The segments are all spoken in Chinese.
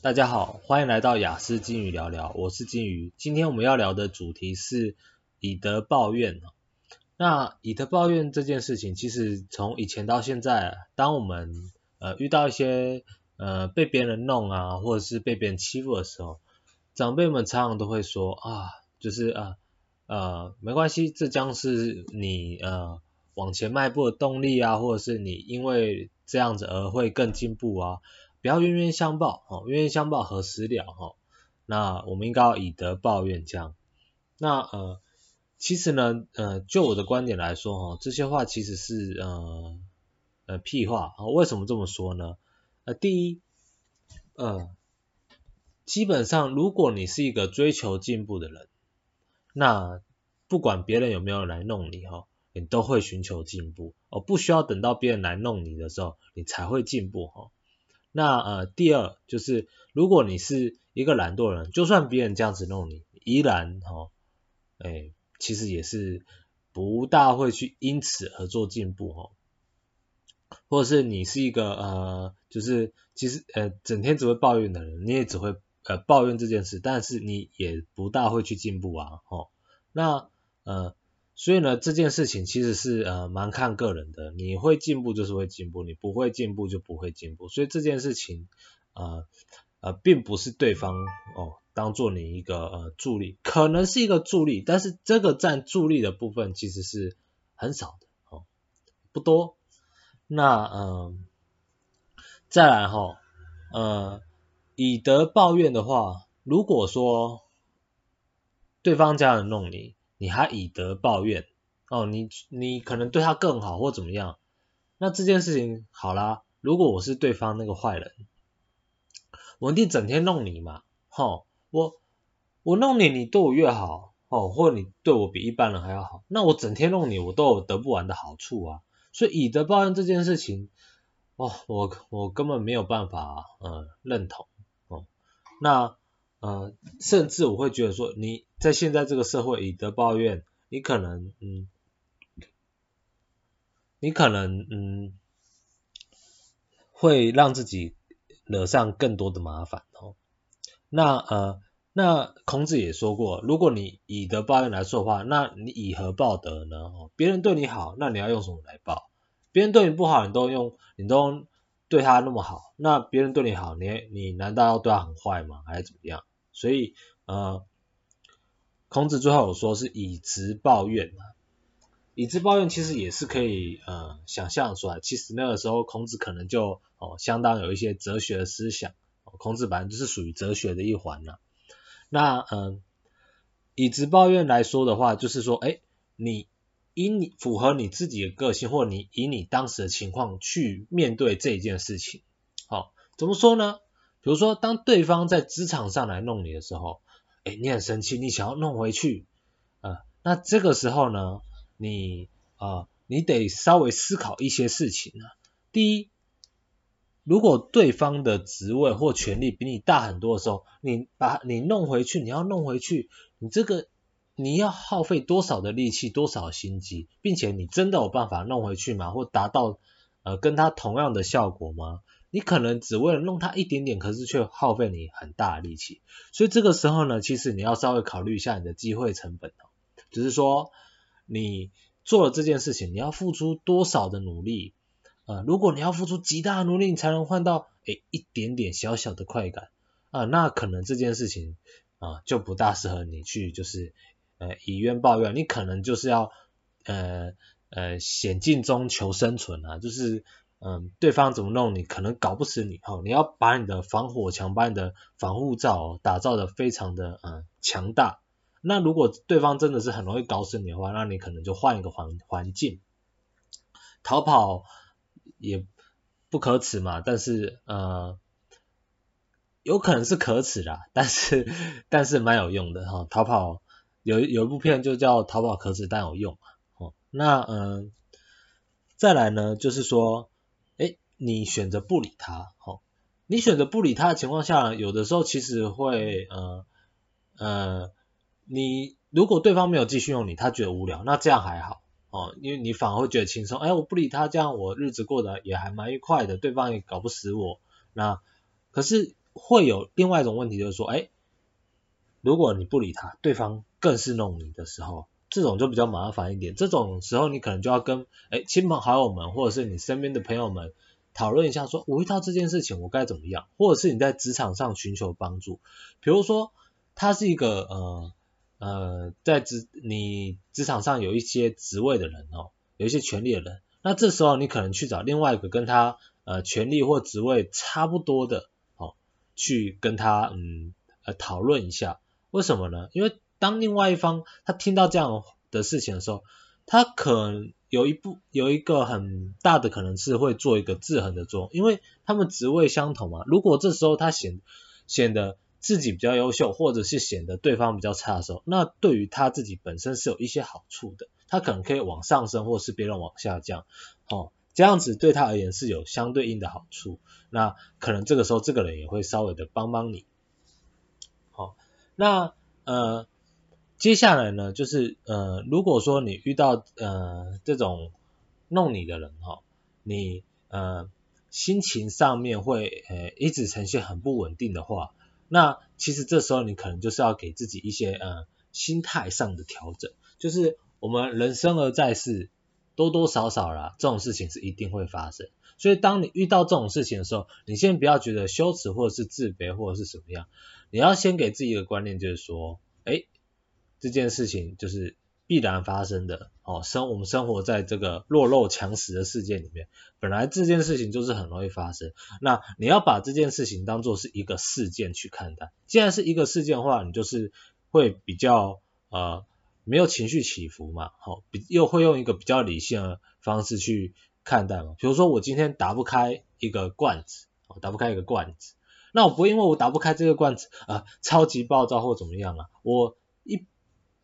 大家好，欢迎来到雅思金鱼聊聊，我是金鱼。今天我们要聊的主题是以德报怨。那以德报怨这件事情，其实从以前到现在，当我们呃遇到一些呃被别人弄啊，或者是被别人欺负的时候，长辈们常常都会说啊，就是啊，呃没关系，这将是你呃往前迈步的动力啊，或者是你因为这样子而会更进步啊。不要冤冤相报，哦，冤冤相报何时了，哈，那我们应该要以德报怨，这样。那呃，其实呢，呃，就我的观点来说，哈，这些话其实是呃呃屁话，啊，为什么这么说呢？呃，第一，呃，基本上如果你是一个追求进步的人，那不管别人有没有来弄你，哈，你都会寻求进步，哦，不需要等到别人来弄你的时候，你才会进步，哈。那呃，第二就是，如果你是一个懒惰人，就算别人这样子弄你，依然哈、哦，哎，其实也是不大会去因此而做进步哈、哦。或者是你是一个呃，就是其实呃，整天只会抱怨的人，你也只会呃抱怨这件事，但是你也不大会去进步啊，哦，那呃。所以呢，这件事情其实是呃蛮看个人的，你会进步就是会进步，你不会进步就不会进步。所以这件事情呃呃并不是对方哦当做你一个呃助力，可能是一个助力，但是这个占助力的部分其实是很少的哦，不多。那嗯、再来哈、哦、呃以德报怨的话，如果说对方这样弄你。你还以德报怨哦，你你可能对他更好或怎么样，那这件事情好啦，如果我是对方那个坏人，我一定整天弄你嘛，吼、哦，我我弄你，你对我越好，哦，或者你对我比一般人还要好，那我整天弄你，我都有得不完的好处啊，所以以德报怨这件事情，哦，我我根本没有办法嗯认同，哦，那。呃，甚至我会觉得说，你在现在这个社会以德报怨，你可能，嗯，你可能，嗯，会让自己惹上更多的麻烦哦。那呃，那孔子也说过，如果你以德报怨来说的话，那你以何报德呢？哦，别人对你好，那你要用什么来报？别人对你不好，你都用，你都对他那么好，那别人对你好，你你难道要对他很坏吗？还是怎么样？所以，呃，孔子最后有说是以直报怨，以直报怨其实也是可以呃想象出来，其实那个时候孔子可能就哦相当有一些哲学的思想，孔子本来就是属于哲学的一环呐。那嗯、呃，以直报怨来说的话，就是说，哎，你以你符合你自己的个性，或你以你当时的情况去面对这一件事情，好、哦，怎么说呢？比如说，当对方在职场上来弄你的时候，哎，你很生气，你想要弄回去，呃，那这个时候呢，你啊、你得稍微思考一些事情呢。第一，如果对方的职位或权力比你大很多的时候，你把你弄回去，你要弄回去，你这个你要耗费多少的力气，多少心机，并且你真的有办法弄回去吗？或达到呃跟他同样的效果吗？你可能只为了弄他一点点，可是却耗费你很大的力气，所以这个时候呢，其实你要稍微考虑一下你的机会成本哦，就是说你做了这件事情，你要付出多少的努力，呃，如果你要付出极大的努力，你才能换到诶一点点小小的快感。啊，那可能这件事情啊，就不大适合你去就是呃以怨报怨，你可能就是要呃呃险境中求生存啊，就是。嗯，对方怎么弄你，可能搞不死你哈。你要把你的防火墙、把你的防护罩打造的非常的嗯强大。那如果对方真的是很容易搞死你的话，那你可能就换一个环环境，逃跑也不可耻嘛。但是呃，有可能是可耻啦，但是但是蛮有用的哈。逃跑有有一部片就叫《逃跑可耻但有用》哦。那嗯，再来呢，就是说。你选择不理他，哦，你选择不理他的情况下，有的时候其实会，呃，呃，你如果对方没有继续用你，他觉得无聊，那这样还好，哦，因为你反而会觉得轻松，哎，我不理他，这样我日子过得也还蛮愉快的，对方也搞不死我，那可是会有另外一种问题，就是说，哎，如果你不理他，对方更是弄你的时候，这种就比较麻烦一点。这种时候你可能就要跟哎亲朋好友们，或者是你身边的朋友们讨论一下说，说我遇到这件事情我该怎么样，或者是你在职场上寻求帮助，比如说他是一个呃呃在职你职场上有一些职位的人哦，有一些权利的人，那这时候你可能去找另外一个跟他呃权利或职位差不多的哦。去跟他嗯呃讨论一下，为什么呢？因为当另外一方他听到这样的事情的时候，他可能有一部有一个很大的可能是会做一个制衡的作用，因为他们职位相同嘛。如果这时候他显显得自己比较优秀，或者是显得对方比较差的时候，那对于他自己本身是有一些好处的，他可能可以往上升，或是别人往下降，哦。这样子对他而言是有相对应的好处，那可能这个时候这个人也会稍微的帮帮你。好，那呃接下来呢，就是呃如果说你遇到呃这种弄你的人哈，你呃心情上面会呃一直呈现很不稳定的话，那其实这时候你可能就是要给自己一些呃心态上的调整，就是我们人生而在世。多多少少啦，这种事情是一定会发生。所以当你遇到这种事情的时候，你先不要觉得羞耻或者是自卑或者是什么样，你要先给自己一个观念，就是说，这件事情就是必然发生的。哦，生我们生活在这个弱肉强食的世界里面，本来这件事情就是很容易发生。那你要把这件事情当做是一个事件去看待。既然是一个事件的话，你就是会比较呃。没有情绪起伏嘛，好，比又会用一个比较理性的方式去看待嘛。比如说我今天打不开一个罐子，打不开一个罐子，那我不会因为我打不开这个罐子啊，超级暴躁或怎么样啊，我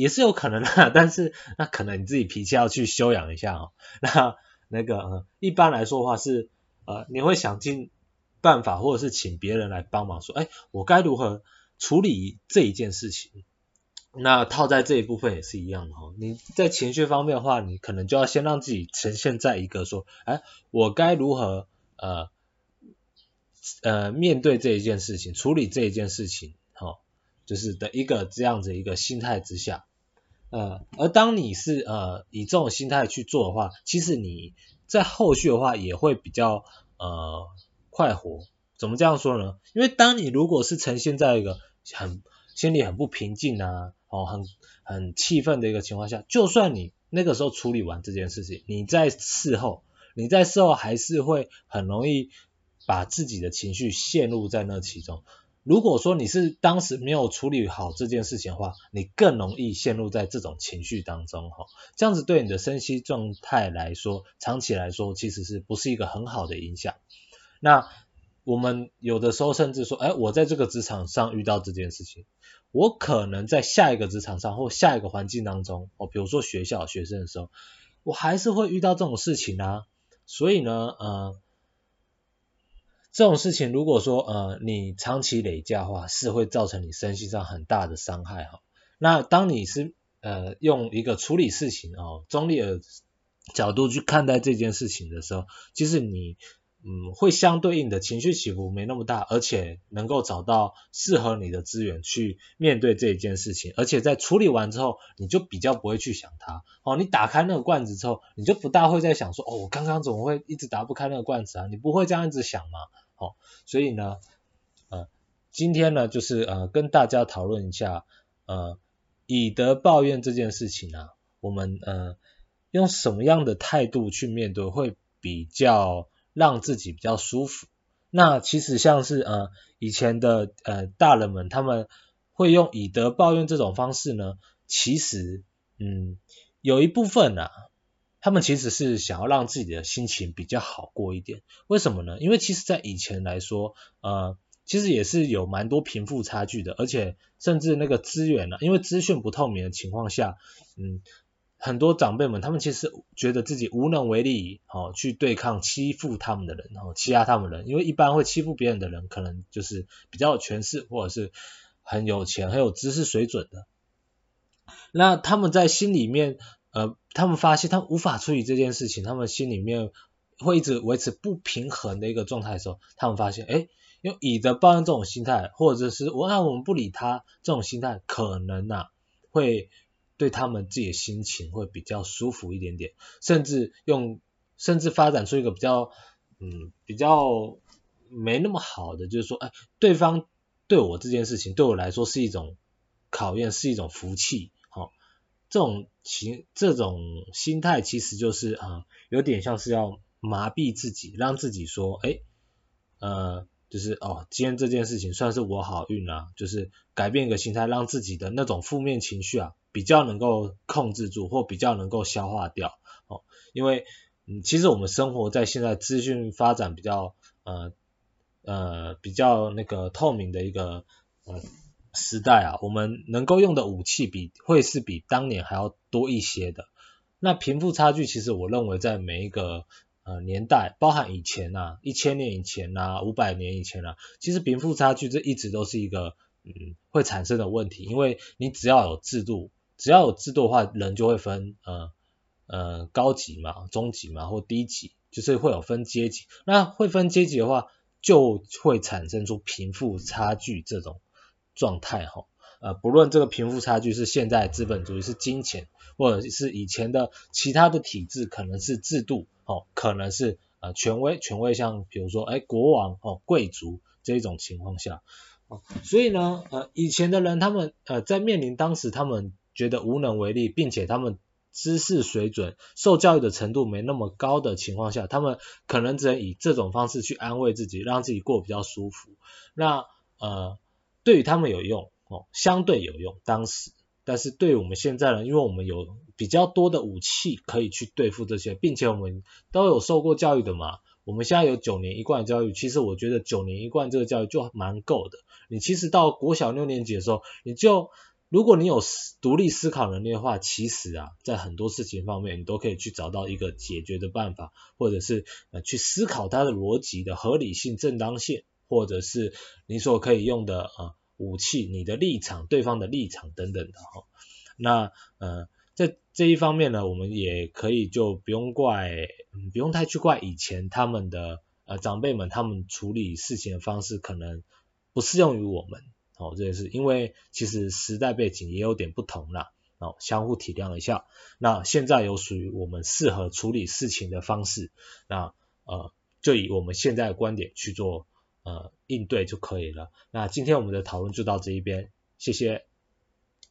也是有可能的，但是那可能你自己脾气要去修养一下哦。那那个、呃、一般来说的话是呃，你会想尽办法，或者是请别人来帮忙说，哎，我该如何处理这一件事情？那套在这一部分也是一样的哈，你在情绪方面的话，你可能就要先让自己呈现在一个说，哎，我该如何呃呃面对这一件事情，处理这一件事情，哈，就是的一个这样子一个心态之下，呃，而当你是呃以这种心态去做的话，其实你在后续的话也会比较呃快活。怎么这样说呢？因为当你如果是呈现在一个很心里很不平静啊。哦，很很气愤的一个情况下，就算你那个时候处理完这件事情，你在事后，你在事后还是会很容易把自己的情绪陷入在那其中。如果说你是当时没有处理好这件事情的话，你更容易陷入在这种情绪当中哈。这样子对你的身心状态来说，长期来说其实是不是一个很好的影响？那我们有的时候甚至说，哎，我在这个职场上遇到这件事情。我可能在下一个职场上或下一个环境当中，哦，比如说学校学生的时候，我还是会遇到这种事情啊。所以呢，呃，这种事情如果说呃你长期累加的话，是会造成你身心上很大的伤害哈。那当你是呃用一个处理事情哦中立的角度去看待这件事情的时候，其实你。嗯，会相对应的情绪起伏没那么大，而且能够找到适合你的资源去面对这一件事情，而且在处理完之后，你就比较不会去想它。哦，你打开那个罐子之后，你就不大会再想说，哦，我刚刚怎么会一直打不开那个罐子啊？你不会这样一直想吗？哦，所以呢，呃，今天呢，就是呃跟大家讨论一下，呃，以德报怨这件事情啊，我们呃用什么样的态度去面对会比较。让自己比较舒服。那其实像是呃以前的呃大人们，他们会用以德报怨这种方式呢，其实嗯有一部分啊，他们其实是想要让自己的心情比较好过一点。为什么呢？因为其实在以前来说，呃其实也是有蛮多贫富差距的，而且甚至那个资源呢、因为资讯不透明的情况下，嗯。很多长辈们，他们其实觉得自己无能为力，哦，去对抗欺负他们的人，哦，欺压他们的人，因为一般会欺负别人的人，可能就是比较有权势，或者是很有钱、很有知识水准的。那他们在心里面，呃，他们发现他无法处理这件事情，他们心里面会一直维持不平衡的一个状态的时候，他们发现，哎，用以德报怨这种心态，或者是我按我们不理他这种心态，可能呐、啊、会对他们自己的心情会比较舒服一点点，甚至用甚至发展出一个比较嗯比较没那么好的，就是说哎对方对我这件事情对我来说是一种考验，是一种福气，这种情这种心态其实就是啊、有点像是要麻痹自己，让自己说哎。呃，就是哦，今天这件事情算是我好运、啊，就是改变一个心态，让自己的那种负面情绪啊，比较能够控制住，或比较能够消化掉。哦，因为嗯，其实我们生活在现在资讯发展比较呃呃比较那个透明的一个呃时代啊，我们能够用的武器比会是比当年还要多一些的。那贫富差距，其实我认为在每一个呃，年代包含以前呐、一千年以前呐、五百年以前呐、其实贫富差距这一直都是一个嗯会产生的问题，因为你只要有制度，只要有制度的话，人就会分呃呃高级嘛、中级嘛或低级，就是会有分阶级。那会分阶级的话，就会产生出贫富差距这种状态哈。呃，不论这个贫富差距是现在资本主义是金钱，或者是以前的其他的体制，可能是制度。哦，可能是呃权威，权威像比如说哎国王哦贵族这一种情况下，哦所以呢呃以前的人他们呃在面临当时他们觉得无能为力，并且他们知识水准、受教育的程度没那么高的情况下，他们可能只能以这种方式去安慰自己，让自己过比较舒服。那呃对于他们有用哦，相对有用当时。但是对我们现在呢，因为我们有比较多的武器可以去对付这些，并且我们都有受过教育的嘛。我们现在有九年一贯的教育，其实我觉得九年一贯这个教育就蛮够的。你其实到国小六年级的时候，你就如果你有独立思考能力的话，其实啊，在很多事情方面你都可以去找到一个解决的办法，或者是呃去思考它的逻辑的合理性、正当性，或者是你所可以用的啊。武器、你的立场、对方的立场等等的哈，那呃在这一方面呢，我们也可以就不用怪，不用太去怪以前他们的呃长辈们，他们处理事情的方式可能不适用于我们，哦，这也是因为其实时代背景也有点不同啦，哦，相互体谅一下，那现在有属于我们适合处理事情的方式，那呃就以我们现在的观点去做。呃，应对就可以了。那今天我们的讨论就到这一边，谢谢。